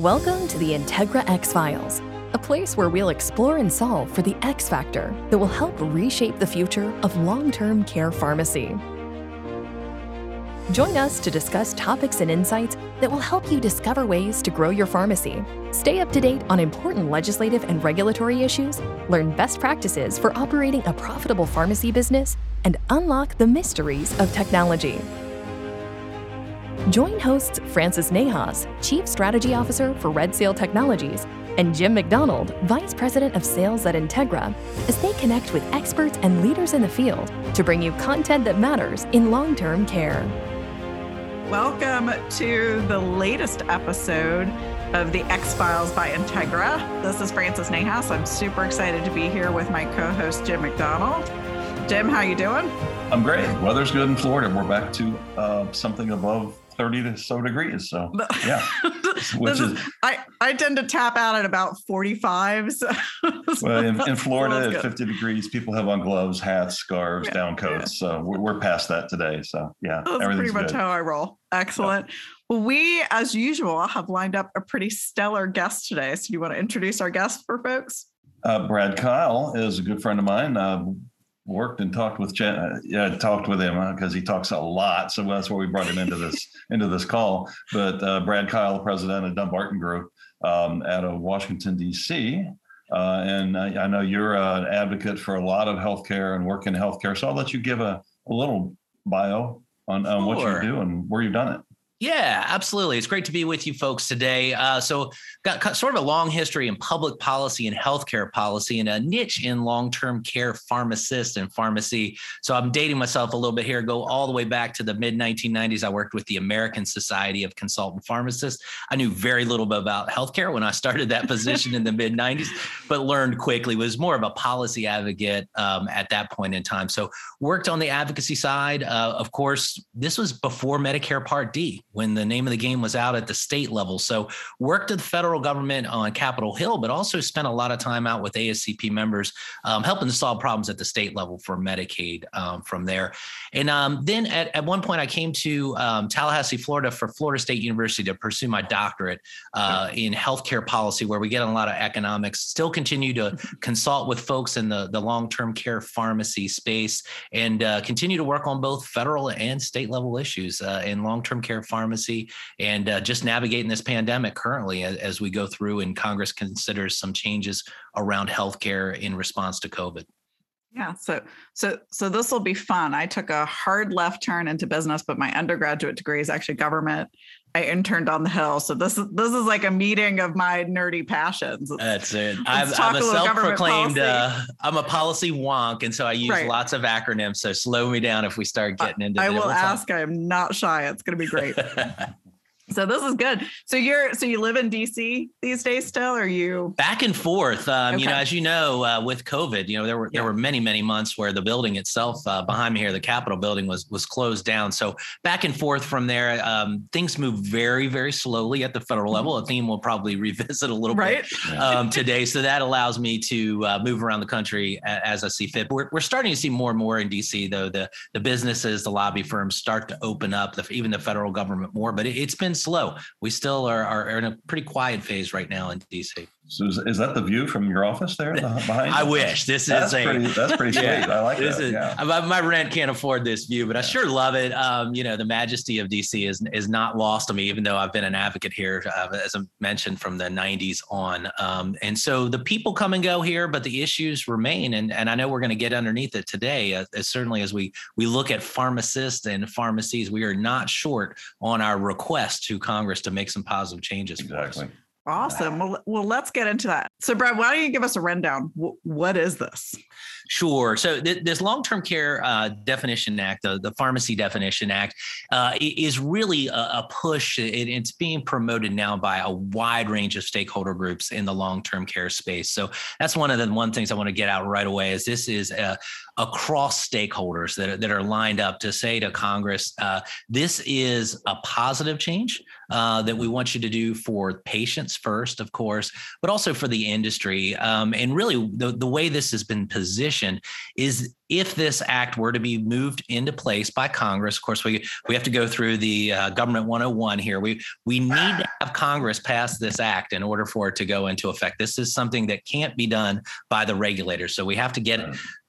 Welcome to the Integra X Files, a place where we'll explore and solve for the X factor that will help reshape the future of long term care pharmacy. Join us to discuss topics and insights that will help you discover ways to grow your pharmacy, stay up to date on important legislative and regulatory issues, learn best practices for operating a profitable pharmacy business, and unlock the mysteries of technology. Join hosts Francis Nahas, Chief Strategy Officer for RedSail Technologies, and Jim McDonald, Vice President of Sales at Integra, as they connect with experts and leaders in the field to bring you content that matters in long term care. Welcome to the latest episode of the X Files by Integra. This is Francis Nahas. I'm super excited to be here with my co-host Jim McDonald. Jim, how you doing? I'm great. Weather's good in Florida. We're back to uh, something above 30 to so degrees. So yeah, which is, I, I tend to tap out at about 45. So, well, in, in Florida at 50 degrees, people have on gloves, hats, scarves, yeah, down coats. Yeah. So we're, we're, past that today. So yeah, that's pretty much good. how I roll. Excellent. Yeah. Well, we, as usual, have lined up a pretty stellar guest today. So you want to introduce our guest for folks? Uh, Brad Kyle is a good friend of mine. Uh, worked and talked with Jen, uh, yeah, talked with him because uh, he talks a lot. So that's why we brought him into this into this call. But uh, Brad Kyle, the president of Dumbarton Group um, out of Washington D.C. Uh, and I, I, know you're an advocate for a lot of healthcare and work in healthcare. So I'll let you give a, a little bio on, on what you do and where you've done it. Yeah, absolutely. It's great to be with you folks today. Uh, so, got sort of a long history in public policy and healthcare policy and a niche in long term care pharmacist and pharmacy. So, I'm dating myself a little bit here, go all the way back to the mid 1990s. I worked with the American Society of Consultant Pharmacists. I knew very little bit about healthcare when I started that position in the mid 90s, but learned quickly, was more of a policy advocate um, at that point in time. So, worked on the advocacy side. Uh, of course, this was before Medicare Part D when the name of the game was out at the state level. So worked at the federal government on Capitol Hill, but also spent a lot of time out with ASCP members, um, helping to solve problems at the state level for Medicaid um, from there. And um, then at, at one point, I came to um, Tallahassee, Florida for Florida State University to pursue my doctorate uh, in healthcare policy, where we get a lot of economics, still continue to consult with folks in the, the long-term care pharmacy space and uh, continue to work on both federal and state level issues uh, in long-term care pharmacy pharmacy and uh, just navigating this pandemic currently as, as we go through and Congress considers some changes around healthcare in response to COVID. Yeah, so so so this will be fun. I took a hard left turn into business, but my undergraduate degree is actually government. I interned on the Hill, so this is this is like a meeting of my nerdy passions. That's it. I'm, I'm a self-proclaimed. Uh, I'm a policy wonk, and so I use right. lots of acronyms. So slow me down if we start getting into. I, I will ask. I am not shy. It's going to be great. So this is good. So you're so you live in DC these days still, or you back and forth? Um, okay. You know, as you know, uh, with COVID, you know there were yeah. there were many many months where the building itself uh, behind me here, the Capitol building was was closed down. So back and forth from there, um, things move very very slowly at the federal level. A theme we'll probably revisit a little right? bit um, today. So that allows me to uh, move around the country as I see fit. We're we're starting to see more and more in DC though. The the businesses, the lobby firms start to open up. The, even the federal government more, but it, it's been slow. We still are, are in a pretty quiet phase right now in DC. So is, is that the view from your office there behind? I wish this that's is pretty, a, that's pretty sweet. Yeah, I like this that. Is, yeah. my, my, rent can't afford this view, but I sure love it. Um, you know, the majesty of DC is is not lost on me, even though I've been an advocate here, uh, as I mentioned, from the '90s on. Um, and so the people come and go here, but the issues remain. And and I know we're going to get underneath it today. Uh, as certainly as we we look at pharmacists and pharmacies, we are not short on our request to Congress to make some positive changes. Exactly. Awesome. Well, well, let's get into that. So, Brad, why don't you give us a rundown? W- what is this? Sure. So th- this long-term care uh, definition act, the, the Pharmacy Definition Act, uh, is really a, a push. It, it's being promoted now by a wide range of stakeholder groups in the long-term care space. So that's one of the one things I want to get out right away. Is this is a, across stakeholders that are, that are lined up to say to Congress, uh, this is a positive change uh, that we want you to do for patients first, of course, but also for the industry. Um, and really, the, the way this has been positioned is if this act were to be moved into place by Congress, of course, we we have to go through the uh, government 101 here. We we need to have Congress pass this act in order for it to go into effect. This is something that can't be done by the regulators. So we have to get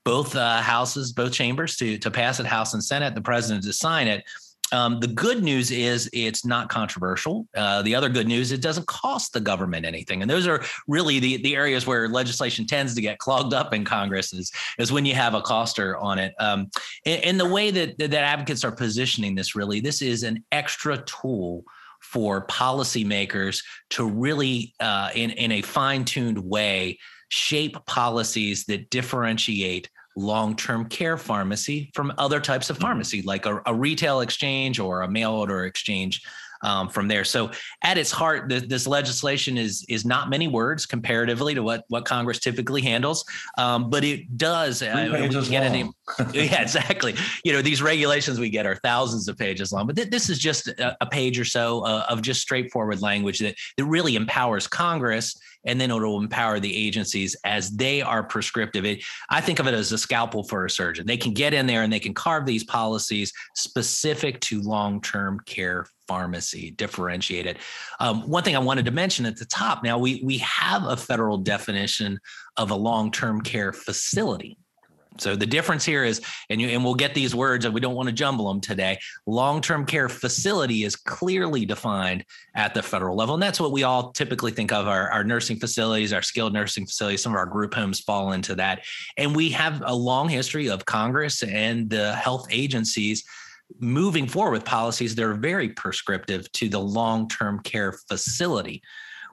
both uh, houses, both chambers to to pass it, House and Senate, the president to sign it. Um, the good news is it's not controversial. Uh, the other good news, it doesn't cost the government anything. And those are really the, the areas where legislation tends to get clogged up in Congress is, is when you have a coster on it. Um, and, and, the way that, that advocates are positioning this really, this is an extra tool for policymakers to really, uh, in, in a fine tuned way, shape policies that differentiate long-term care pharmacy from other types of mm-hmm. pharmacy like a, a retail exchange or a mail order exchange um, from there. So at its heart, the, this legislation is is not many words comparatively to what what Congress typically handles, um, but it does. Uh, get any, yeah, exactly. You know, these regulations we get are thousands of pages long, but th- this is just a, a page or so uh, of just straightforward language that that really empowers Congress and then it'll empower the agencies as they are prescriptive. It, I think of it as a scalpel for a surgeon. They can get in there and they can carve these policies specific to long term care pharmacy, differentiated. Um, one thing I wanted to mention at the top now, we, we have a federal definition of a long term care facility. So the difference here is, and you, and we'll get these words, and we don't want to jumble them today. Long-term care facility is clearly defined at the federal level, and that's what we all typically think of our, our nursing facilities, our skilled nursing facilities. Some of our group homes fall into that, and we have a long history of Congress and the health agencies moving forward with policies that are very prescriptive to the long-term care facility.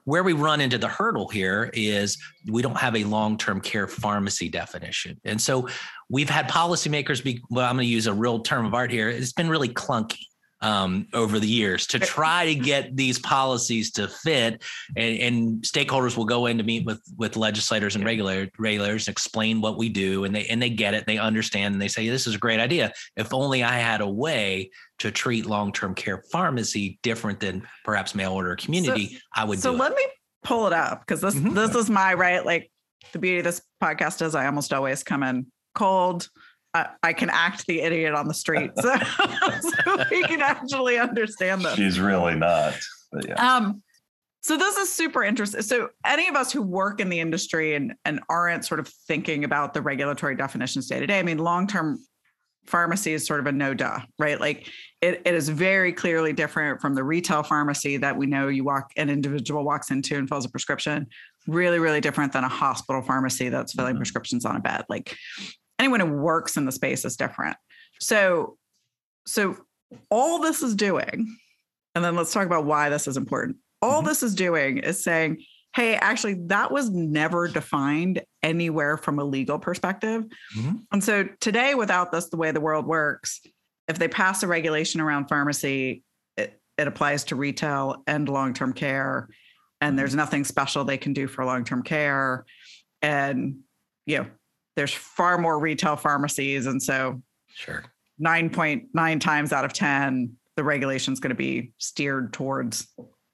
Where we run into the hurdle here is we don't have a long term care pharmacy definition. And so we've had policymakers be, well, I'm going to use a real term of art here. It's been really clunky um, over the years to try to get these policies to fit. And, and, stakeholders will go in to meet with with legislators and regulators, regulators, explain what we do, and they and they get it, they understand, and they say this is a great idea. If only I had a way to treat long term care pharmacy different than perhaps mail order community, so, I would. So let it. me pull it up because this mm-hmm. this is my right. Like the beauty of this podcast is I almost always come in cold I, can act the idiot on the street, so, so we can actually understand this. She's really not. Yeah. Um, so this is super interesting. So any of us who work in the industry and and aren't sort of thinking about the regulatory definitions day to day, I mean, long term pharmacy is sort of a no duh, right? Like it, it is very clearly different from the retail pharmacy that we know you walk an individual walks into and fills a prescription. Really, really different than a hospital pharmacy that's filling mm-hmm. prescriptions on a bed. Like anyone who works in the space is different. So, so all this is doing, and then let's talk about why this is important. All mm-hmm. this is doing is saying, hey, actually, that was never defined anywhere from a legal perspective. Mm-hmm. And so today, without this, the way the world works, if they pass a regulation around pharmacy, it, it applies to retail and long term care. And there's mm-hmm. nothing special they can do for long term care. And, you know, there's far more retail pharmacies. And so sure 9.9 times out of 10, the regulation is going to be steered towards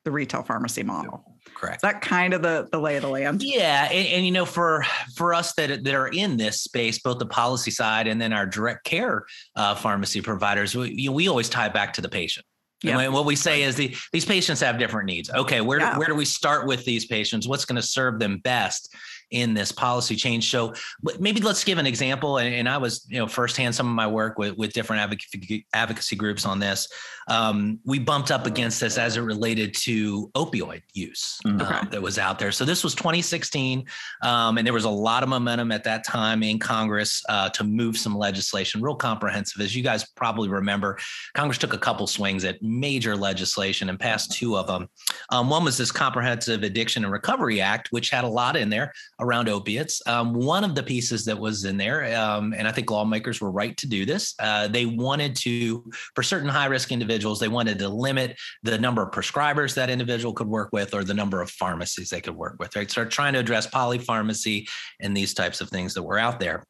the retail pharmacy model. Correct. Is that kind of the the lay of the land? Yeah, and, and, you know, for for us that that are in this space, both the policy side and then our direct care uh, pharmacy providers, we, you know, we always tie back to the patient. Yeah. And what we say is the, these patients have different needs. Okay, where yeah. where do we start with these patients? What's going to serve them best? In this policy change. So maybe let's give an example. And, I was, you know, firsthand some of my work with, with different advocacy, advocacy groups on this. Um, we bumped up against this as it related to opioid use mm-hmm. uh, that was out there. So this was 2016, um, and there was a lot of momentum at that time in Congress uh, to move some legislation, real comprehensive. As you guys probably remember, Congress took a couple swings at major legislation and passed two of them. Um, one was this Comprehensive Addiction and Recovery Act, which had a lot in there around opiates. Um, one of the pieces that was in there, um, and I think lawmakers were right to do this, uh, they wanted to, for certain high risk individuals, they wanted to limit the number of prescribers that individual could work with or the number of pharmacies they could work with, right? So trying to address polypharmacy and these types of things that were out there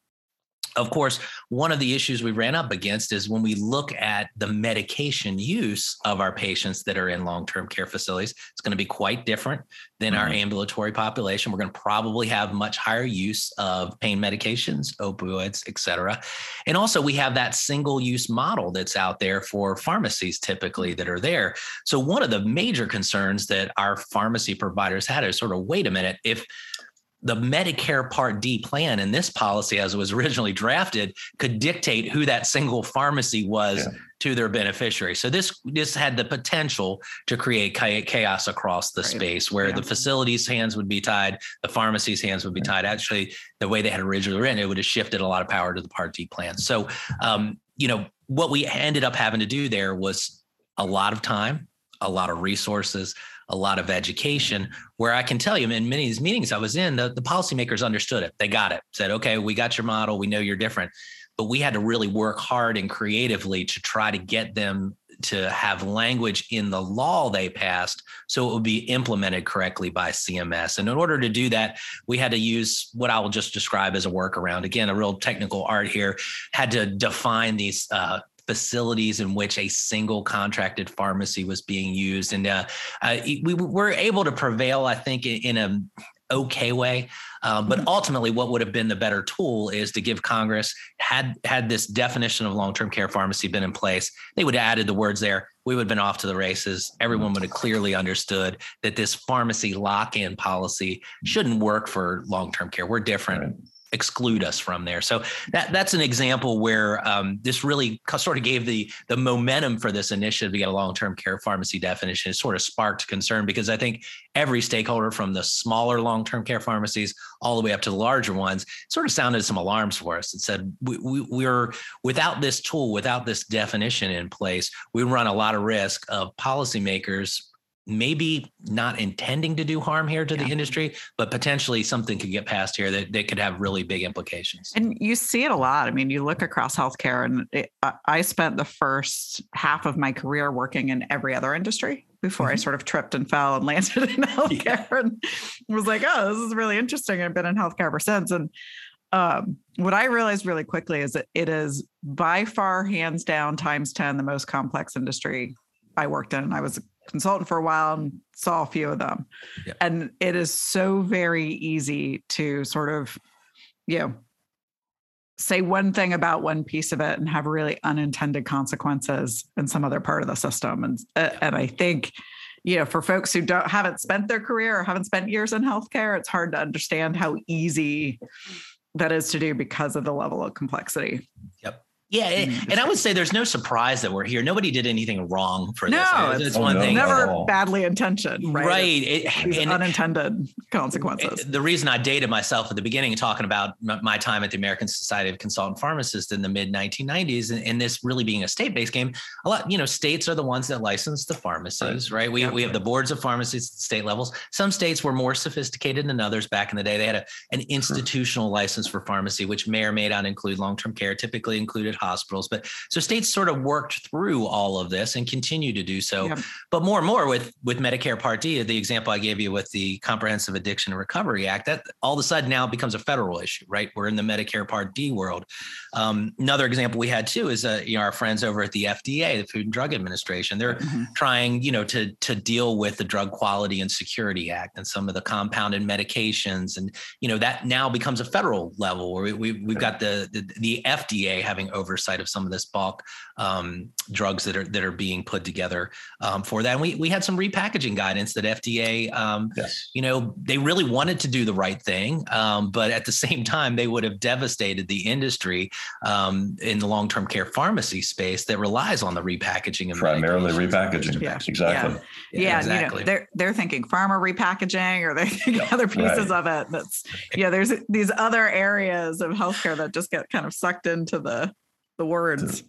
of course, one of the issues we ran up against is when we look at the medication use of our patients that are in long term care facilities, it's going to be quite different than mm-hmm. our ambulatory population. We're going to probably have much higher use of pain medications, opioids, et cetera. And also, we have that single use model that's out there for pharmacies typically that are there. So, one of the major concerns that our pharmacy providers had is sort of wait a minute, if the Medicare Part D plan in this policy, as it was originally drafted, could dictate who that single pharmacy was yeah. to their beneficiary. So this this had the potential to create chaos across the right. space, where yeah. the facilities' hands would be tied, the pharmacy's hands would be tied. Actually, the way they had originally written, it would have shifted a lot of power to the Part D plan. So, um, you know, what we ended up having to do there was a lot of time, a lot of resources a lot of education where I can tell you in many of these meetings I was in, the, the policymakers understood it. They got it, said, okay, we got your model. We know you're different. But we had to really work hard and creatively to try to get them to have language in the law they passed so it would be implemented correctly by CMS. And in order to do that, we had to use what I will just describe as a workaround. Again, a real technical art here, had to define these uh, facilities in which a single contracted pharmacy was being used. And uh, uh, we were able to prevail, I think, in a okay way. Um, but mm-hmm. ultimately, what would have been the better tool is to give Congress had had this definition of long-term care pharmacy been in place, they would have added the words there. We would have been off to the races. Everyone would have clearly understood that this pharmacy lock-in policy shouldn't work for long-term care. We're different. Right exclude us from there. So that that's an example where um, this really sort of gave the the momentum for this initiative to get a long term care pharmacy definition. It sort of sparked concern because I think every stakeholder, from the smaller long term care pharmacies all the way up to the larger ones, sort of sounded some alarms for us. It said we, we, we're without this tool, without this definition in place, we run a lot of risk of policymakers maybe not intending to do harm here to yeah. the industry, but potentially something could get passed here that, that could have really big implications. And you see it a lot. I mean, you look across healthcare, and it, I spent the first half of my career working in every other industry before mm-hmm. I sort of tripped and fell and landed in healthcare yeah. and was like, oh, this is really interesting. I've been in healthcare ever since. And um, what I realized really quickly is that it is by far, hands down, times 10, the most complex industry I worked in. And I was consultant for a while and saw a few of them. Yeah. And it is so very easy to sort of, you know, say one thing about one piece of it and have really unintended consequences in some other part of the system. And uh, and I think, you know, for folks who don't haven't spent their career or haven't spent years in healthcare, it's hard to understand how easy that is to do because of the level of complexity. Yep. Yeah, and I would say there's no surprise that we're here. Nobody did anything wrong for no, this. No, it's, one no, thing. Never badly intentioned, right? Right. It, and, unintended consequences. The reason I dated myself at the beginning, talking about my time at the American Society of Consultant Pharmacists in the mid 1990s, and, and, this really being a state-based game, a lot, you know, states are the ones that license the pharmacies, right? right? We, yeah, we have the boards of pharmacies at state levels. Some states were more sophisticated than others back in the day. They had a, an institutional license for pharmacy, which may or may not include long-term care. Typically included hospitals. But so states sort of worked through all of this and continue to do so. Yep. But more and more with with Medicare Part D, the example I gave you with the Comprehensive Addiction and Recovery Act, that all of a sudden now becomes a federal issue, right? We're in the Medicare Part D world. Um, another example we had too is uh, you know our friends over at the FDA, the Food and Drug Administration. They're mm-hmm. trying you know to to deal with the Drug Quality and Security Act and some of the compounded medications, and you know that now becomes a federal level where we, we we've got the, the the FDA having oversight of some of this bulk um, drugs that are that are being put together um, for that. And we we had some repackaging guidance that FDA, um, yes. you know, they really wanted to do the right thing, um, but at the same time, they would have devastated the industry um, in the long term care pharmacy space that relies on the repackaging of primarily repackaging. Yeah. Exactly. Yeah, yeah, yeah exactly. You know, they're they're thinking pharma repackaging, or they're thinking yeah, other pieces right. of it. That's yeah. There's these other areas of healthcare that just get kind of sucked into the the words.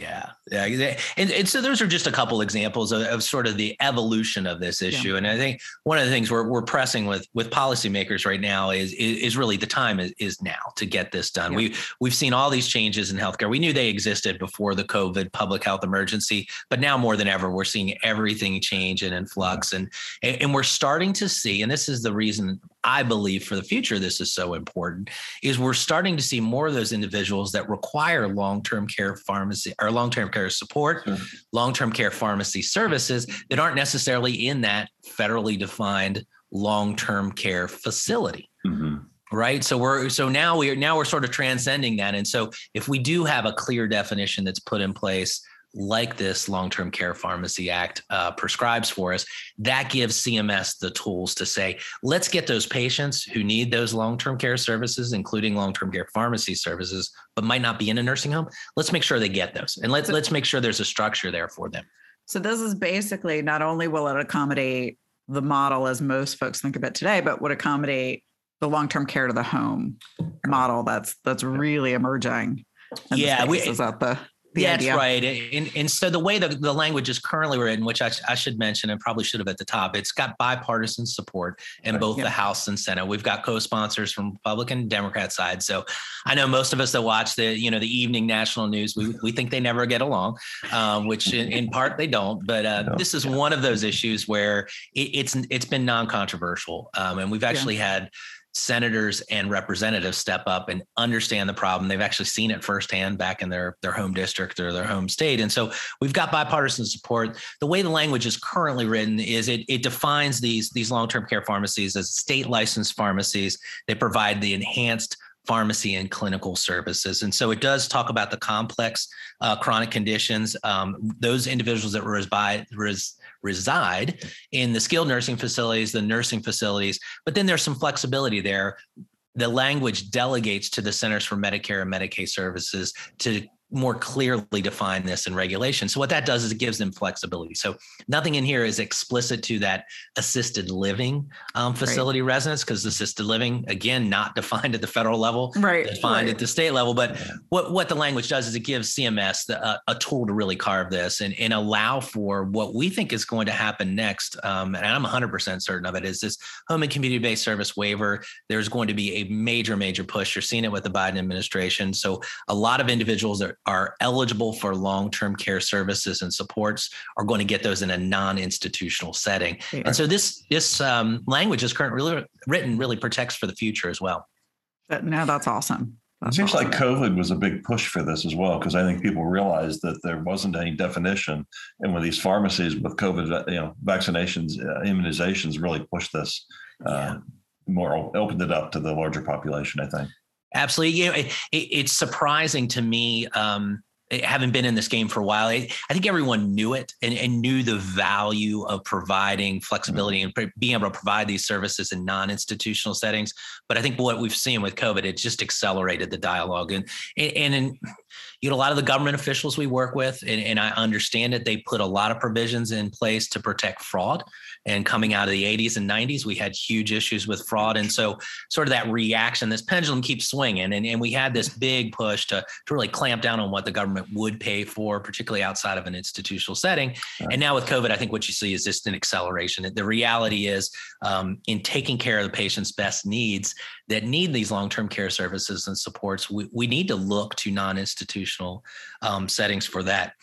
Yeah, yeah, and, and so those are just a couple examples of, of sort of the evolution of this issue. Yeah. And I think one of the things we're we're pressing with with policymakers right now is is, is really the time is, is now to get this done. Yeah. We we've seen all these changes in healthcare. We knew they existed before the COVID public health emergency, but now more than ever, we're seeing everything change and in flux, and and we're starting to see. And this is the reason I believe for the future this is so important is we're starting to see more of those individuals that require long-term care pharmacy or long-term care support, sure. long-term care pharmacy services that aren't necessarily in that federally defined long-term care facility. Mm-hmm right so we're so now we're now we're sort of transcending that and so if we do have a clear definition that's put in place like this long-term care pharmacy act uh, prescribes for us that gives cms the tools to say let's get those patients who need those long-term care services including long-term care pharmacy services but might not be in a nursing home let's make sure they get those and let's let's make sure there's a structure there for them. So this is basically not only will it accommodate the model as most folks think of it today but would accommodate the long-term care to the home model that's that's really emerging yeah we is that the the That's idea. right. And, and so the way the, the language is currently written, which I, I should mention and probably should have at the top, it's got bipartisan support in both yeah. the House and Senate. We've got co-sponsors from Republican and Democrat side. So I know most of us that watch the, you know, the evening national news, we, we think they never get along, um, which in, in, part they don't. But uh, no. this is one of those issues where it, it's it's been non-controversial. Um, and we've actually yeah. had senators and representatives step up and understand the problem. They've actually seen it firsthand back in their their home district or their home state. And so we've got bipartisan support. The way the language is currently written is it it defines these these long-term care pharmacies as state licensed pharmacies. They provide the enhanced pharmacy and clinical services. And so it does talk about the complex uh, chronic conditions. Um, those individuals that reside, res, reside in the skilled nursing facilities, the nursing facilities, but then there's some flexibility there. The language delegates to the Centers for Medicare and Medicaid Services to more clearly define this in regulation. So what that does is it gives them flexibility. So nothing in here is explicit to that assisted living um, facility right. residence because assisted living again not defined at the federal level, right? Defined right. at the state level. But what what the language does is it gives CMS the, uh, a tool to really carve this and, and allow for what we think is going to happen next. Um, and I'm 100% certain of it is this home and community based service waiver. There's going to be a major major push. You're seeing it with the Biden administration. So a lot of individuals are are eligible for long-term care services and supports are going to get those in a non-institutional setting. Yeah. And so this this um, language is currently really written really protects for the future as well. But now that's awesome. That's it seems awesome. like COVID was a big push for this as well, because I think people realized that there wasn't any definition, and with these pharmacies with COVID, you know, vaccinations, uh, immunizations really pushed this uh, yeah. more, opened it up to the larger population. I think. Absolutely. You know, it, it, it's surprising to me, um, having been in this game for a while. I, I think everyone knew it and, and, knew the value of providing flexibility mm-hmm. and being able to provide these services in non-institutional settings. But I think what we've seen with COVID, it just accelerated the dialogue. And and, and you know, a lot of the government officials we work with, and, and I understand it, they put a lot of provisions in place to protect fraud. And coming out of the 80s and 90s, we had huge issues with fraud. And so, sort of that reaction, this pendulum keeps swinging. And, and we had this big push to, to really clamp down on what the government would pay for, particularly outside of an institutional setting. Right. And now with COVID, I think what you see is just an acceleration. The reality is, um, in taking care of the patient's best needs that need these long term care services and supports, we, we need to look to non institutional um, settings for that.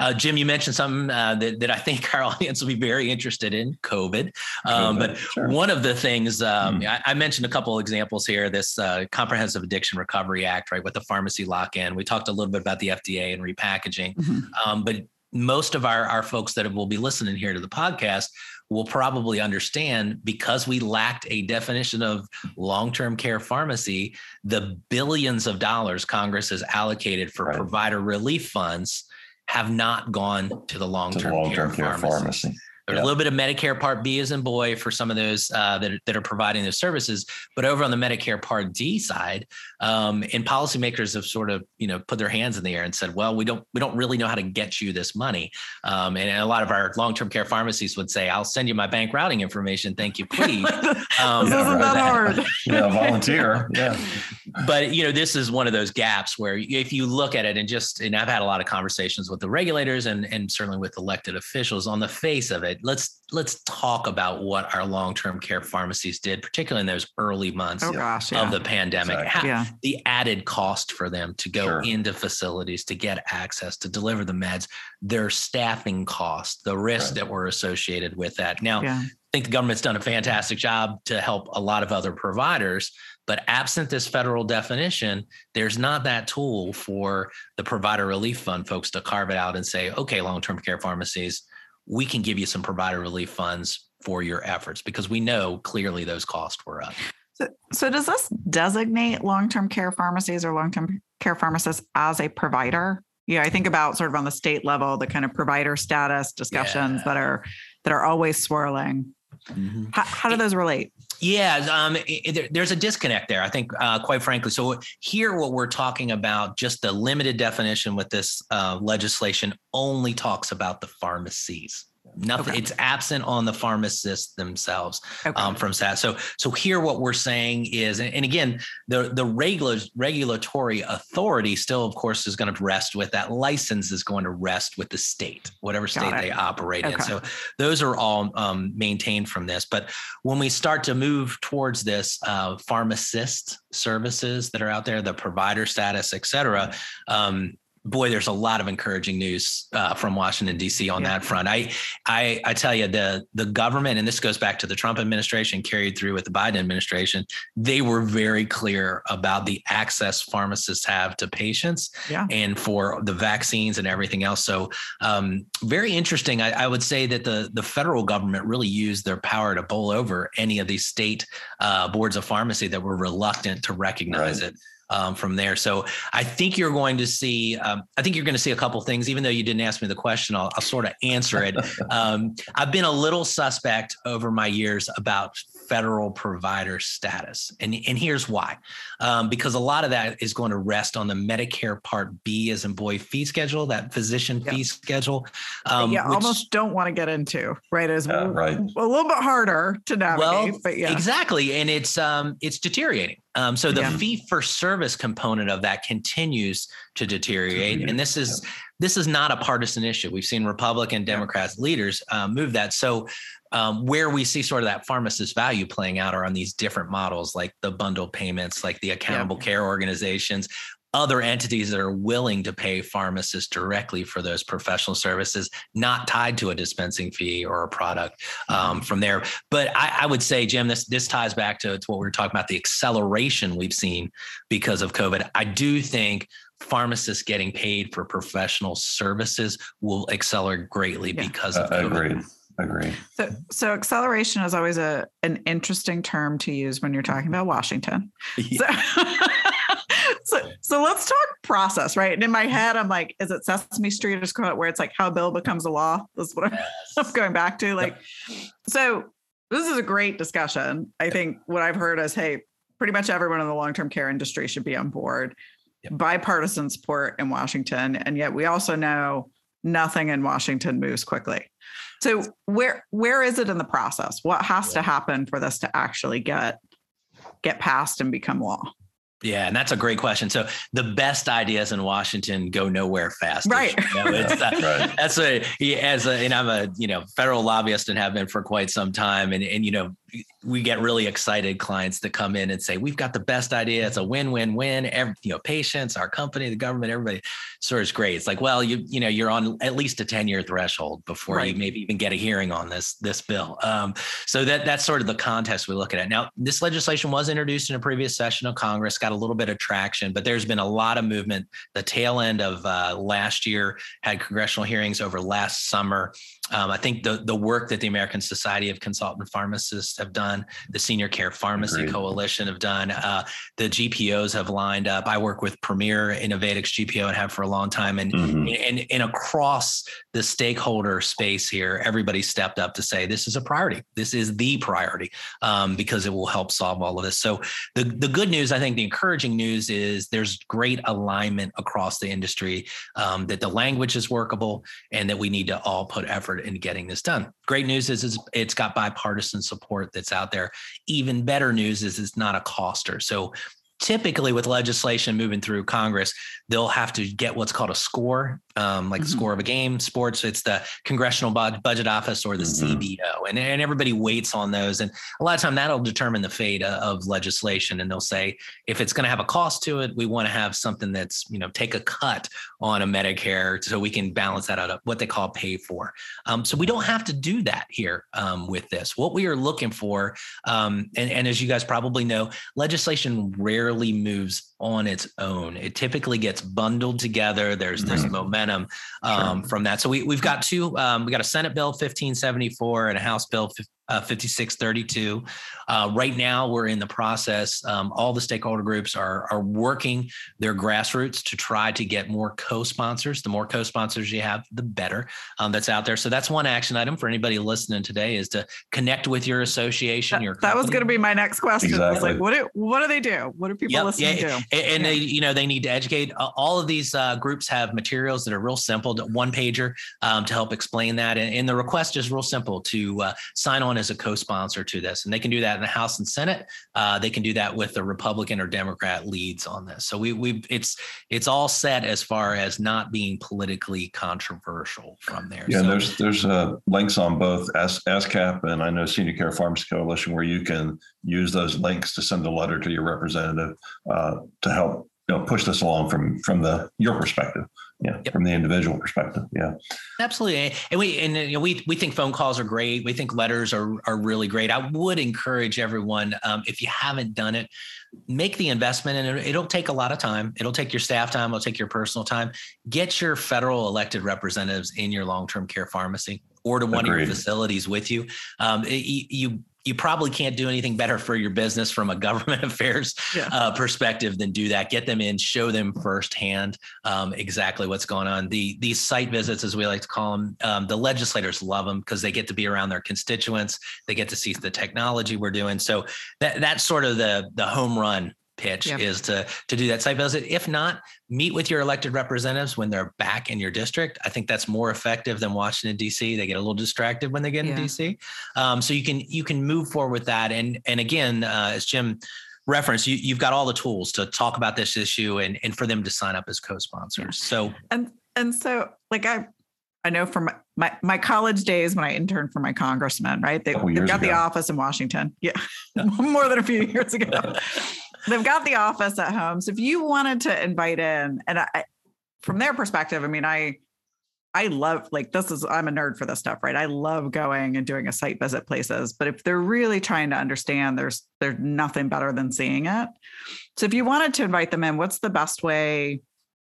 Uh, Jim, you mentioned something uh, that, that I think our audience will be very interested in COVID. Um, COVID but sure. one of the things um, mm. I, I, mentioned a couple examples here this uh, Comprehensive Addiction Recovery Act, right, with the pharmacy lock in. We talked a little bit about the FDA and repackaging, mm-hmm. um, but most of our, our folks that will be listening here to the podcast will probably understand because we lacked a definition of long-term care pharmacy the billions of dollars congress has allocated for right. provider relief funds have not gone to the long-term, care, care pharmacy. There's yep. a little bit of Medicare Part B as in boy for some of those uh, that, that are providing those services. But over on the Medicare Part D side, um, and policymakers have sort of you know put their hands in the air and said, well, we don't we don't really know how to get you this money. Um, and a lot of our long-term care pharmacies would say, I'll send you my bank routing information. Thank you, please. Um, this isn't that hard. yeah, volunteer. Yeah. But you know, this is one of those gaps where if you look at it and just and I've had a lot of conversations with the regulators and and certainly with elected officials on the face of it let's let's talk about what our long-term care pharmacies did particularly in those early months oh, gosh, yeah. of the pandemic exactly. yeah. The added cost for them to go sure. into facilities to get access to deliver the meds their staffing costs the risks right. that were associated with that now yeah. I think the government's done a fantastic job to help a lot of other providers. But absent this federal definition, there's not that tool for the provider relief fund folks to carve it out and say, okay, long term care pharmacies, we can give you some provider relief funds for your efforts because we know clearly those costs were up. So, so does this designate long term care pharmacies or long term care pharmacists as a provider? Yeah, I think about sort of on the state level, the kind of provider status discussions yeah. that are that are always swirling. Mm-hmm. How, how, do those relate? Yeah, um, it, there's a disconnect there. I think, uh, quite frankly. So here, what we're talking about, just the limited definition with this uh, legislation, only talks about the pharmacies. Nothing. Okay. It's absent on the pharmacists themselves okay. um, from SAT. So, so here, what we're saying is, and, and again, the the regular regulatory authority still, of course, is going to rest with that license is going to rest with the state, whatever state they operate okay. in. So, those are all um, maintained from this. But when we start to move towards this uh, pharmacist services that are out there, the provider status, et cetera, um, boy, there's a lot of encouraging news uh, from Washington D.C. on yeah. that front. I, I, I tell you, the the government, and this goes back to the Trump administration, carried through with the Biden administration. They were very clear about the access pharmacists have to patients, yeah. and for the vaccines and everything else. So, um, very interesting. I, I, would say that the the federal government really used their power to bowl over any of these state uh, boards of pharmacy that were reluctant to recognize right. it um, from there. So I think you're going to see. Um, I think you're going to see a couple things. Even though you didn't ask me the question, I'll, I'll sort of answer it. Um, I've been a little suspect over my years about federal provider status, and and here's why. Um, because a lot of that is going to rest on the Medicare Part B, as in boy fee schedule, that physician yep. fee schedule. Um, yeah, which, almost don't want to get into right as uh, right. a little bit harder to navigate. Well, but yeah, exactly, and it's um, it's deteriorating. Um, so the yeah. fee for service component of that continues to deteriorate, and this is this is not a partisan issue. We've seen Republican, Democrats leaders uh, move that. So um, where we see sort of that pharmacist value playing out are on these different models, like the bundle payments, like the accountable yeah. care organizations, other entities that are willing to pay pharmacists directly for those professional services, not tied to a dispensing fee or a product um, mm-hmm. from there. But I, I, would say, Jim, this this ties back to, to what we were talking about the acceleration we've seen because of COVID. I do think pharmacists getting paid for professional services will accelerate greatly yeah. because of uh, COVID. Agreed. Agree. So, so acceleration is always a an interesting term to use when you're talking about Washington. Yeah. So, so, so let's talk process, right? And in my head, I'm like, is it Sesame Street or it where it's like how a bill becomes a law? That's what I'm, I'm going back to. Like, so this is a great discussion. I think what I've heard is, hey, pretty much everyone in the long-term care industry should be on board. Yep. Bipartisan support in Washington, and yet we also know nothing in Washington moves quickly. So where where is it in the process? What has yeah. to happen for this to actually get get passed and become law? Yeah, and that's a great question. So the best ideas in Washington go nowhere fast. Right. You know, uh, right. That's a as a and I'm a you know federal lobbyist and have been for quite some time. And and you know we get really excited clients that come in and say we've got the best idea. It's a win-win-win. Every you know patients our company the government everybody sort of great. It's like well you you know you're on at least a 10 year threshold before right. you maybe even get a hearing on this this bill. Um, so that that's sort of the context we look at. Now this legislation was introduced in a previous session of congress got a little bit of traction but there's been a lot of movement. The tail end of uh, last year had congressional hearings over last summer Um, I think the the work that the American Society of Consultant Pharmacists have done, the Senior Care Pharmacy Agreed. Coalition have done, uh, the GPOs have lined up. I work with Premier Innovatix GPO and have for a long time, and Mhm. and, and across the stakeholder space here, everybody stepped up to say this is a priority. This is the priority um, because it will help solve all of this. So the the good news, I think, the encouraging news is there's great alignment across the industry um, that the language is workable and that we need to all put effort into getting this done. Great news is it's got bipartisan support that's out there. Even better news is it's not a coster. So typically with legislation moving through Congress, they'll have to get what's called a score, um, like Mhm. the score of a game. Sports, it's the Congressional Budget Office or the Mhm. CBO, and, and everybody waits on those. And a lot of time that'll determine the fate of, of legislation. And they'll say if it's going to have a cost to it, we want to have something that's you know take a cut on a Medicare so we can balance that out, of what they call pay for. Um, so we don't have to do that here um, with this. What we are looking for, um, and, and as you guys probably know, legislation rarely moves on its own. It typically gets bundled together. There's this Right. momentum um, from that. So we, we've got two, um, we got a Senate bill 1574 and a House bill uh, 5632. Uh, right now, we're in the process. Um, all the stakeholder groups are, are working their grassroots to try to get more co-sponsors. The more co-sponsors you have, the better. Um, that's out there. So that's one action item for anybody listening today is to connect with your association. That, your that was going to be my next question. Was Exactly. like, what do what do they do? What do people Yep, listening yeah, do? and, and Yeah. they you know they need to educate Uh, all of these uh, groups have materials that are real simple one pager um, to help explain that and, and the request is real simple to uh, sign on as a co-sponsor to this and they can do that in the house and senate. Uh, they can do that with the republican or democrat leads on this. So we we it's it's all set as far as not being politically controversial from there. Yeah, So- there's there's uh, links on both AS, ASCP and I know Senior Care Pharmacy Coalition where you can use those links to send a letter to your representative uh, to help you know push this along from from the your perspective. Yeah, Yep. from the individual perspective. Yeah, Absolutely, and we and you know, we we think phone calls are great. We think letters are are really great. I would encourage everyone um, if you haven't done it, make the investment, and it, it'll take a lot of time. It'll take your staff time. It'll take your personal time. Get your federal elected representatives in your long term care pharmacy or to one of your facilities with you. Um, it- you, you probably can't do anything better for your business from a government affairs Yeah. uh, perspective than do that. Get them in, show them firsthand um, exactly what's going on. The these site visits, as we like to call them, um, the legislators love them because they get to be around their constituents. They get to see the technology we're doing. So that that's sort of the the home run pitch Yep. is to to do that site visit. If not, meet with your elected representatives when they're back in your district. I think that's more effective than Washington D.C. They get a little distracted when they get in D.C. Um, so you can you can move forward with that. And and again, uh, as Jim referenced, you, you've got all the tools to talk about this issue and and for them to sign up as co-sponsors. So And and so like I I know from my, my, my college days when I interned for my congressman, right? They, they've years got the office in Washington. Yeah. Yeah. More than a few years ago. they've got the office at home. So if you wanted to invite in, and I from their perspective, I mean, I I love like this is I'm a nerd for this stuff, right? I love going and doing a site visit places, but if they're really trying to understand, there's there's nothing better than seeing it. So if you wanted to invite them in, what's the best way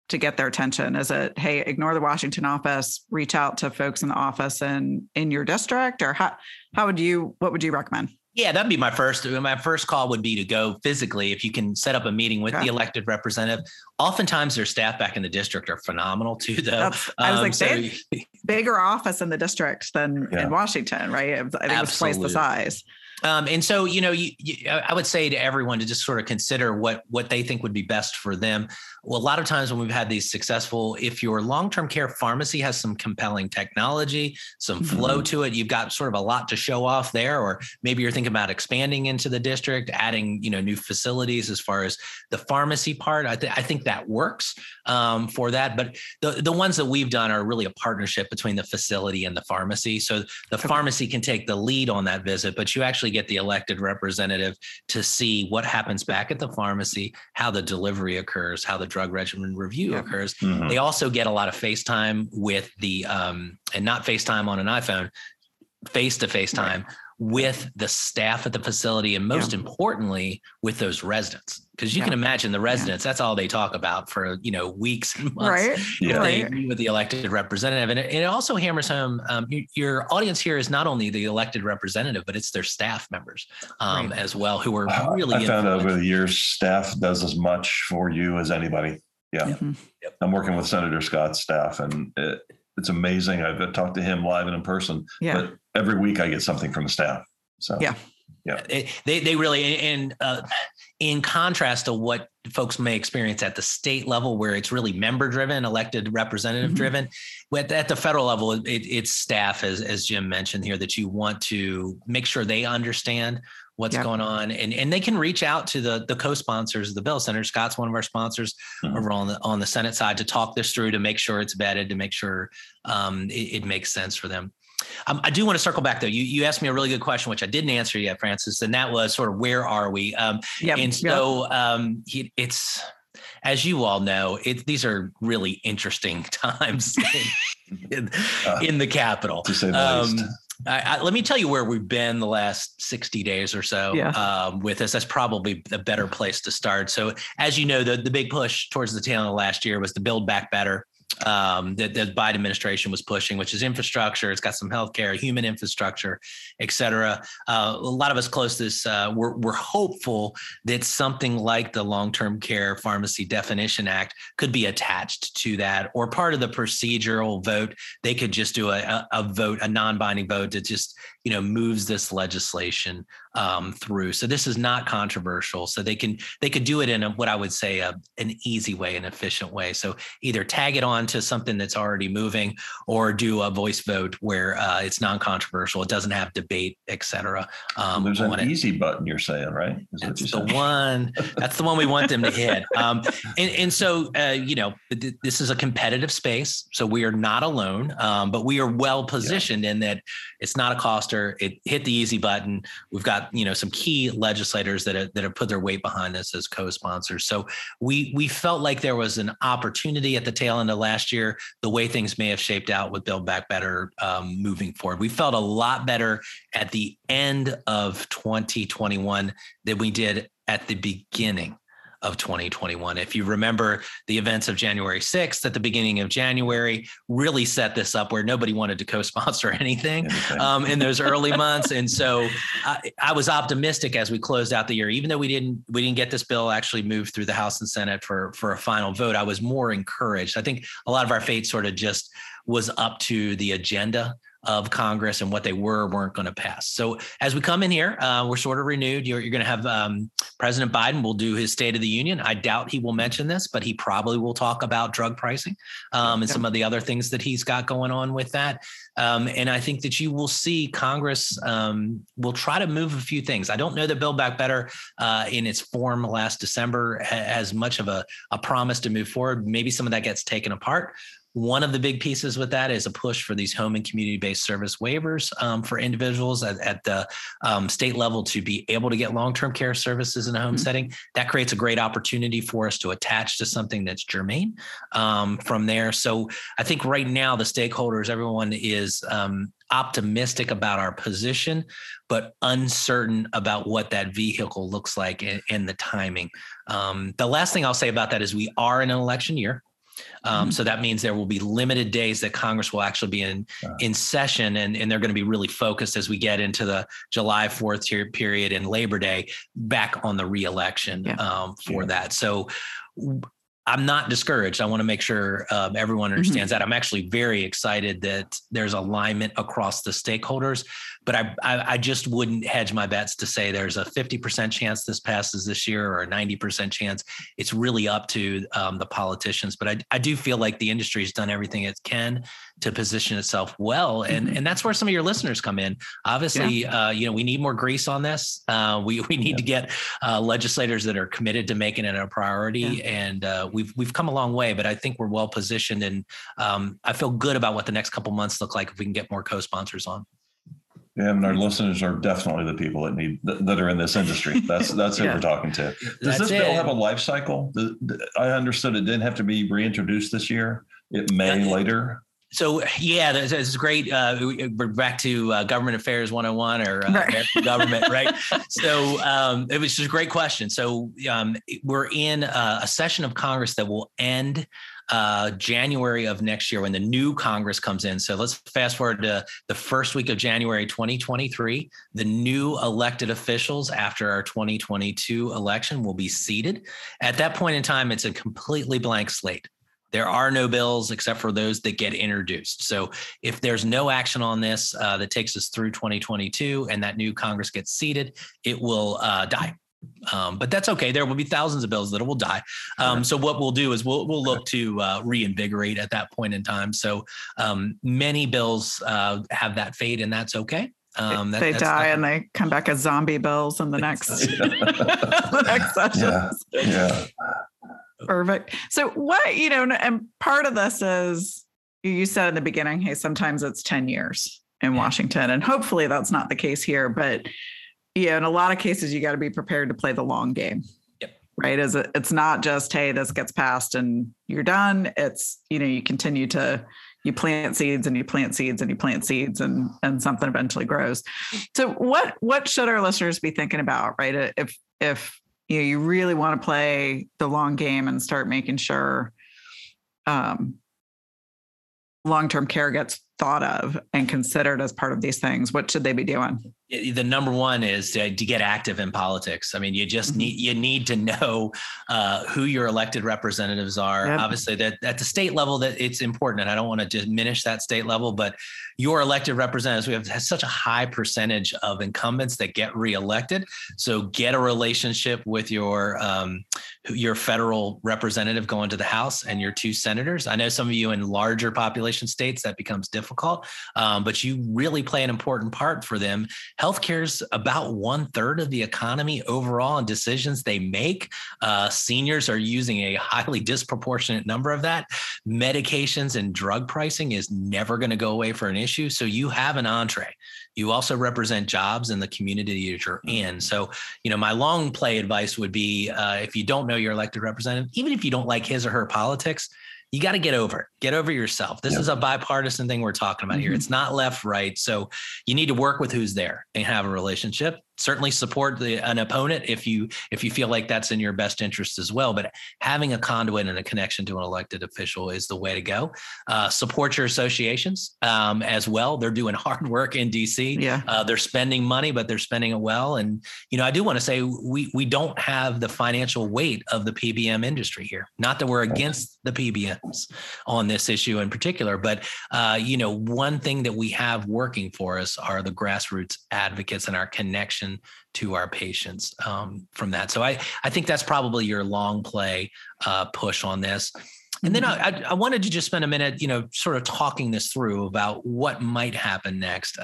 to get their attention? Is it hey, ignore the Washington office, reach out to folks in the office and in your district, or how how would you what would you recommend? Yeah, that'd be my first. My first call would be to go physically. If you can set up a meeting with Okay. the elected representative, oftentimes their staff back in the district are phenomenal too. Though That's, I was Um, like, so they bigger office in the district than Yeah. in Washington, right? I think it's twice the size. Um, and so, you know, you, you, I would say to everyone to just sort of consider what what they think would be best for them. Well, a lot of times when we've had these successful, if your long term care pharmacy has some compelling technology, some flow to it, you've got sort of a lot to show off there. Or maybe you're thinking about expanding into the district, adding you know new facilities as far as the pharmacy part. I, th- I think that works um, for that. But the the ones that we've done are really a partnership between the facility and the pharmacy. So the Okay. pharmacy can take the lead on that visit, but you actually get the elected representative to see what happens back at the pharmacy, how the delivery occurs, how the drug regimen review Yeah. occurs. Mhm. They also get a lot of FaceTime with the, um, and not FaceTime on an iPhone, face to face time with the staff at the facility and most yeah. importantly with those residents because you yeah. can imagine the residents yeah. that's all they talk about for you know weeks and months right yeah. right. with the elected representative and it, it also hammers home um, you, your audience here is not only the elected representative but it's their staff members um, right. as well who are really i found over the years staff does as much for you as anybody yeah mm-hmm. yep. i'm working with senator scott's staff and it, it's amazing. I've talked to him live and in person. Yeah. But every week I get something from the staff. So yeah. Yeah. It, they they really and uh, in contrast to what folks may experience at the state level, where it's really member driven, elected representative mm-hmm. driven, at, at the federal level, it, it's staff, as as Jim mentioned here, that you want to make sure they understand what's yep. going on and and they can reach out to the the co-sponsors of the bill senator scott's one of our sponsors mm-hmm. over on the on the senate side to talk this through to make sure it's vetted to make sure um, it, it, makes sense for them um, I do want to circle back though. You you asked me a really good question, which I didn't answer yet, Francis, and that was sort of where are we? Um, yep. And so yep. um, he, it's as you all know, it, these are really interesting times in, in, uh, in the Capitol. To say the um, least. I, I, let me tell you where we've been the last 60 days or so yeah. um, with this. That's probably a better place to start. So, as you know, the, the big push towards the tail end of last year was the Build Back Better um, that the Biden administration was pushing, which is infrastructure. It's got some healthcare, human infrastructure, et cetera. Uh, a lot of us close to this, uh, we're, we're hopeful that something like the Long-Term Care Pharmacy Definition Act could be attached to that, or part of the procedural vote. They could just do a, a vote, a non-binding vote to just you know moves this legislation um, through. So this is not controversial. So they can they could do it in a, what I would say a, an easy way, an efficient way. So either tag it on to something that's already moving, or do a voice vote where uh, it's non-controversial. It doesn't have debate, etc. Um, There's an it. easy button you're saying, right? Is that's the saying? one. That's the one we want them to hit. Um, and, and, so uh, you know this is a competitive space, so we are not alone, um, but we are well positioned yeah. in that it's not a It hit the easy button. We've got you know some key legislators that have, that have put their weight behind this as co-sponsors. So we we felt like there was an opportunity at the tail end of last year, the way things may have shaped out with Build Back Better um, moving forward. We felt a lot better at the end of 2021 than we did at the beginning of 2021. If you remember the events of January 6th at the beginning of January, really set this up where nobody wanted to co-sponsor anything, um, in those early months. And so I, I, was optimistic as we closed out the year, even though we didn't we didn't get this bill actually moved through the House and Senate for for a final vote. I was more encouraged. I think a lot of our fate sort of just was up to the agenda of Congress and what they were weren't going to pass. So as we come in here, uh, we're sort of renewed. You're, you're going to have um, President Biden will do his State of the Union. I doubt he will mention this, but he probably will talk about drug pricing um, and some of the other things that he's got going on with that. Um, and I think that you will see Congress um, will try to move a few things. I don't know that Build Back Better uh, in its form last December has much of a, a promise to move forward. Maybe some of that gets taken apart. One of the big pieces with that is a push for these home and community based service waivers um, for individuals at, at the um, state level to be able to get long term care services in a home mm-hmm. setting. That creates a great opportunity for us to attach to something that's germane um, from there. So I think right now, the stakeholders, everyone is um, optimistic about our position, but uncertain about what that vehicle looks like and, and the timing. Um, the last thing I'll say about that is we are in an election year. Um, mm-hmm. So that means there will be limited days that Congress will actually be in in session, and, and they're going to be really focused as we get into the July Fourth period and Labor Day back on the reelection yeah. um, for yeah. that. So I'm not discouraged. I want to make sure um, everyone mm-hmm. understands mm-hmm. that. I'm actually very excited that there's alignment across the stakeholders, but I, I, I just wouldn't hedge my bets to say there's a 50% chance this passes this year or a 90% chance. It's really up to um, the politicians. But I, I do feel like the industry has done everything it can to position itself well, and mm-hmm. and that's where some of your listeners come in. Obviously, yeah. uh, you know we need more grease on this. Uh, we we need yeah. to get uh, legislators that are committed to making it a priority, yeah. and uh, we've we've come a long way. But I think we're well positioned, and um, I feel good about what the next couple months look like if we can get more co-sponsors on. Yeah, and our listeners are definitely the people that need that are in this industry. That's that's yeah. who we're talking to. Does that's this bill have a life cycle? I understood it didn't have to be reintroduced this year. It may later. so yeah, this is great. Uh, we're back to uh, government affairs 101 or uh, right. government, right? so um, it was just a great question. So um, we're in a, a, session of Congress that will end uh, January of next year when the new Congress comes in. So let's fast forward to the first week of January 2023. The new elected officials after our 2022 election will be seated. At that point in time, it's a completely blank slate. There are no bills except for those that get introduced. So if there's no action on this uh, that takes us through 2022 and that new Congress gets seated, it will uh, die. Um, but that's okay. There will be thousands of bills that will die. Um, so what we'll do is we'll we'll look to uh, reinvigorate at that point in time. So um, many bills uh, have that fade, and that's okay. Um, that, they die and they come back as zombie bills in the next the next session. Yeah. yeah. Perfect. So what, you know, and part of this is you said in the beginning, hey, sometimes it's 10 years in yeah. Washington. And hopefully that's not the case here. But yeah, in a lot of cases, you got to be prepared to play the long game. Yep. Right. Is it it's not just, hey, this gets passed and you're done. It's, you know, you continue to you plant seeds and you plant seeds and you plant seeds and and something eventually grows. So what what should our listeners be thinking about, right? If if you know you really want to play the long game and start making sure um, long-term care gets thought of and considered as part of these things what should they be doing the number one is to, to, get active in politics. I mean, you just mm-hmm. need you need to know uh, who your elected representatives are. Yep. Obviously, that at the state level, that it's important, and I don't want to diminish that state level, but your elected representatives, we have such a high percentage of incumbents that get reelected. So get a relationship with your um, your federal representative going to the House and your two senators. I know some of you in larger population states that becomes difficult, um, but you really play an important part for them Healthcare is about one third of the economy overall and decisions they make. Uh, seniors are using a highly disproportionate number of that. Medications and drug pricing is never going to go away for an issue. So you have an entree. You also represent jobs in the community that you're in. So, you know, my long play advice would be uh, if you don't know your elected representative, even if you don't like his or her politics, you got to get over it. Get over yourself. This yep. is a bipartisan thing we're talking about mm-hmm. here. It's not left, right. So you need to work with who's there and have a relationship certainly support the, an opponent if you if you feel like that's in your best interest as well but having a conduit and a connection to an elected official is the way to go. Uh, support your associations um, as well. They're doing hard work in dc yeah. Uh, they're spending money but they're spending it well. And you know i do want to say we we don't have the financial weight of the pbm industry here. Not that we're against the pbms on this issue in particular but uh, you know one thing that we have working for us are the grassroots advocates and our connection connection to our patients um, from that. So I I think that's probably your long play uh, push on this. And then mm-hmm. I, I wanted to just spend a minute, you know, sort of talking this through about what might happen next.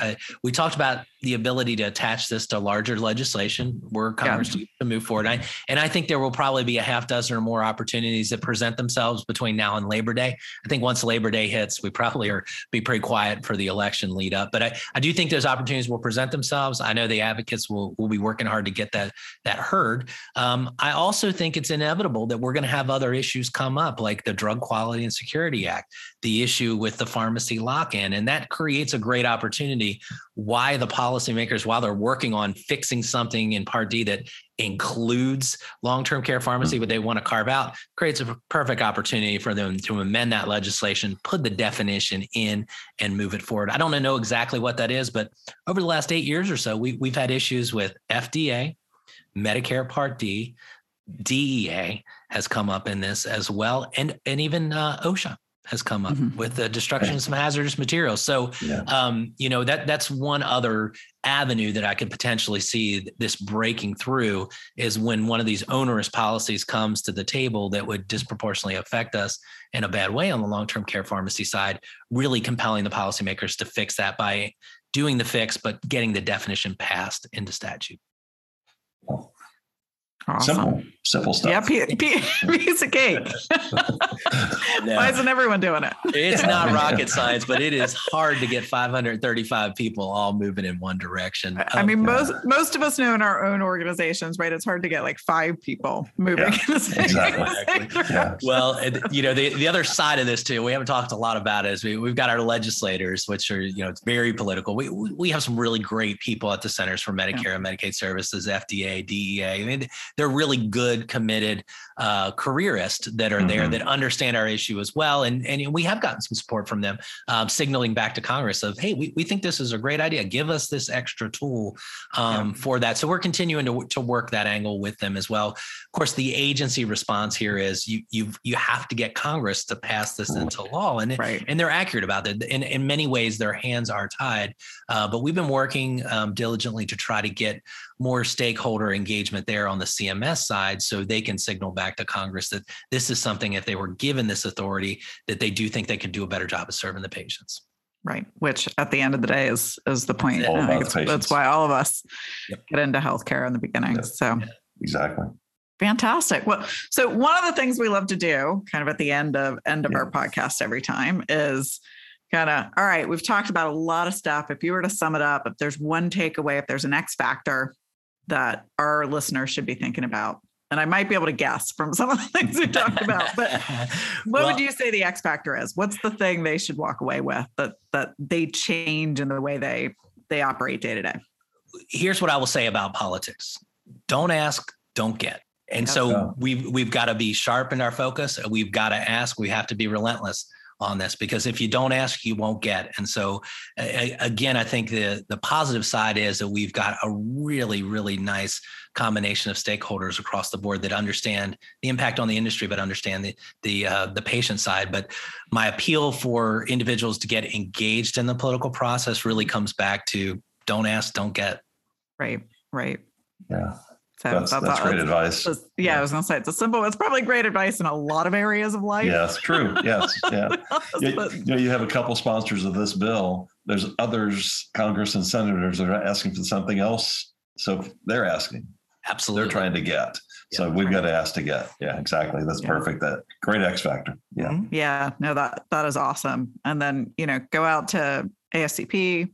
We talked about the ability to attach this to larger legislation where Congress yeah. to move forward. I, and I think there will probably be a half dozen or more opportunities that present themselves between now and Labor Day. I think once Labor Day hits, we probably are be pretty quiet for the election lead up. But I, I do think those opportunities will present themselves. I know the advocates will will be working hard to get that that heard. Um, I also think it's inevitable that we're going to have other issues come up, like the Drug Quality and Security Act, the issue with the pharmacy lock-in, and that creates a great opportunity. Why the policymakers while they're working on fixing something in Part D that includes long-term care pharmacy, mm. but they want to carve out, creates a perfect opportunity for them to amend that legislation, put the definition in, and move it forward. I don't know exactly what that is, but over the last eight years or so, we, we've had issues with FDA, Medicare Part D, DEA has come up in this as well, and and even uh, OSHA has come up mm-hmm. with the destruction of some hazardous materials. So, yeah. um, you know, that that's one other avenue that I could potentially see this breaking through is when one of these onerous policies comes to the table that would disproportionately affect us in a bad way on the long-term care pharmacy side, really compelling the policymakers to fix that by doing the fix, but getting the definition passed into statute. Awesome. Simple, simple stuff. Yeah, piece of cake. no. Why isn't everyone doing it? It's not rocket science, but it is hard to get 535 people all moving in one direction. I Um, mean, most most of us know in our own organizations, right? It's hard to get like five people moving. Yeah, in the same exactly. Yeah. well, you know, the, the other side of this too, we haven't talked a lot about is we, we've got our legislators, which are, you know, it's very political. We, we we have some really great people at the Centers for Medicare and Medicaid Services, FDA, DEA. I mean, they're really good, committed uh, careerists that are there Mhm. that understand our issue as well. And, and we have gotten some support from them, um, signaling back to Congress of, hey, we, we think this is a great idea. Give us this extra tool um, for that. So we're continuing to, to work that angle with them as well. Of course, the agency response here is you you you have to get Congress to pass this into law, and Right. and they're accurate about that. In in many ways, their hands are tied. Uh, but we've been working um, diligently to try to get more stakeholder engagement there on the CMS side, so they can signal back to Congress that this is something if they were given this authority, that they do think they could do a better job of serving the patients. Right. Which at the end of the day is is the point. It's all about the that's why all of us Yep. get into healthcare in the beginning. Yep. So Exactly. fantastic. Well, so one of the things we love to do kind of at the end of end of Yeah. our podcast every time is kind of all right, we've talked about a lot of stuff. If you were to sum it up, if there's one takeaway, if there's an X factor that our listeners should be thinking about. And I might be able to guess from some of the things we talked about, but what Well, would you say the X factor is? What's the thing they should walk away with that that they change in the way they they operate day to day? here's what I will say about politics: don't ask, don't get. And so we've we've got to be sharp in our focus. We've got to ask. We have to be relentless on this because if you don't ask, you won't get. And so again, I think the the positive side is that we've got a really really nice combination of stakeholders across the board that understand the impact on the industry, but understand the the uh, the patient side. But my appeal for individuals to get engaged in the political process really comes back to don't ask, don't get. Right, right. Yeah. So That's, that's great that's- advice. that's- yeah, I was gonna say it's a simple. It's probably great advice in a lot of areas of life. Yes, true. Yes. Yeah. You, you know, you have a couple sponsors of this bill. There's others, Congress and senators that are asking for something else. So they're asking, Absolutely. they're trying to get. So we've got to ask to get. Yeah, exactly. That's Yeah. perfect. That great X factor. Yeah. Mm-hmm. yeah, no, that that is awesome. And then you know, go out to ASCP,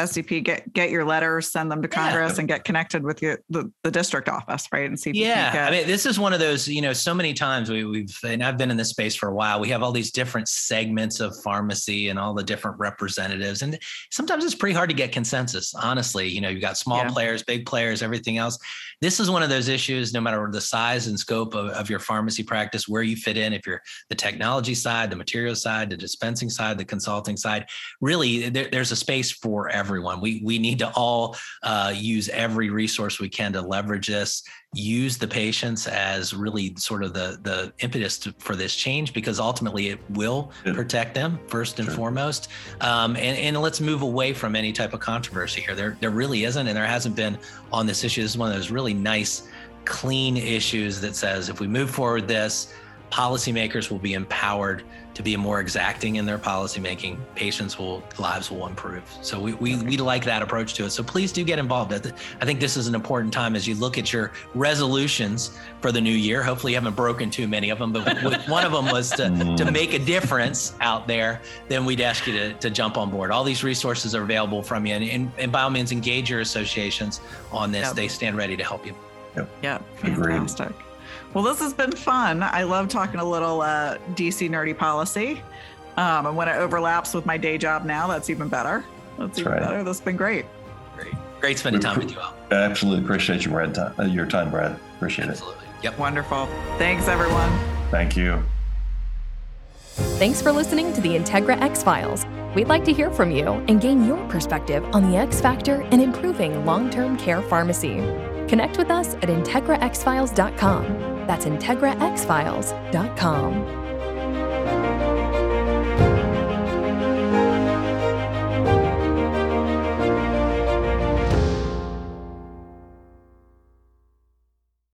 SCP, get get your letters, send them to Yeah. Congress, and get connected with your, the the district office, right? And see if you Yeah, can I mean, this is one of those. You know, so many times we, we've and I've been in this space for a while. We have all these different segments of pharmacy and all the different representatives, and sometimes it's pretty hard to get consensus. Honestly, you know, you've got small Yeah. players, big players, everything else. This is one of those issues. No matter the size and scope of, of your pharmacy practice, where you fit in, if you're the technology side, the material side, the dispensing side, the consulting side, really, there, there's a space for everyone. We we need to all uh, use every resource we can to leverage this use the patients as really sort of the the impetus to, for this change because ultimately it will Yeah. protect them first and Sure. foremost um, and, and let's move away from any type of controversy here there there really isn't and there hasn't been on this issue this is one of those really nice clean issues that says if we move forward this policymakers will be empowered to be more exacting in their policymaking. Patients will lives will improve. So we, we we like that approach to it. So please do get involved. I think this is an important time as you look at your resolutions for the new year. Hopefully you haven't broken too many of them but one of them was to to make a difference out there then we'd ask you to, to jump on board. All these resources are available from you and, and, and by all means engage your associations on this. Yep. they stand ready to help you. Yeah, Agreed. fantastic. Well, this has been fun. I love talking a little uh, DC nerdy policy. Um, and when it overlaps with my day job now, that's even better. That's, even right. better. This has been great. great great spending time with you all I absolutely appreciate you, Brad. Time, uh, your time, Brad. Appreciate it. absolutely yep Wonderful. Thanks, everyone. Thank you. Thanks for listening to the Integra X Files. We'd like to hear from you and gain your perspective on the X Factor in improving long term care pharmacy. Connect with us at IntegraXFiles.com. That's IntegraXFiles.com.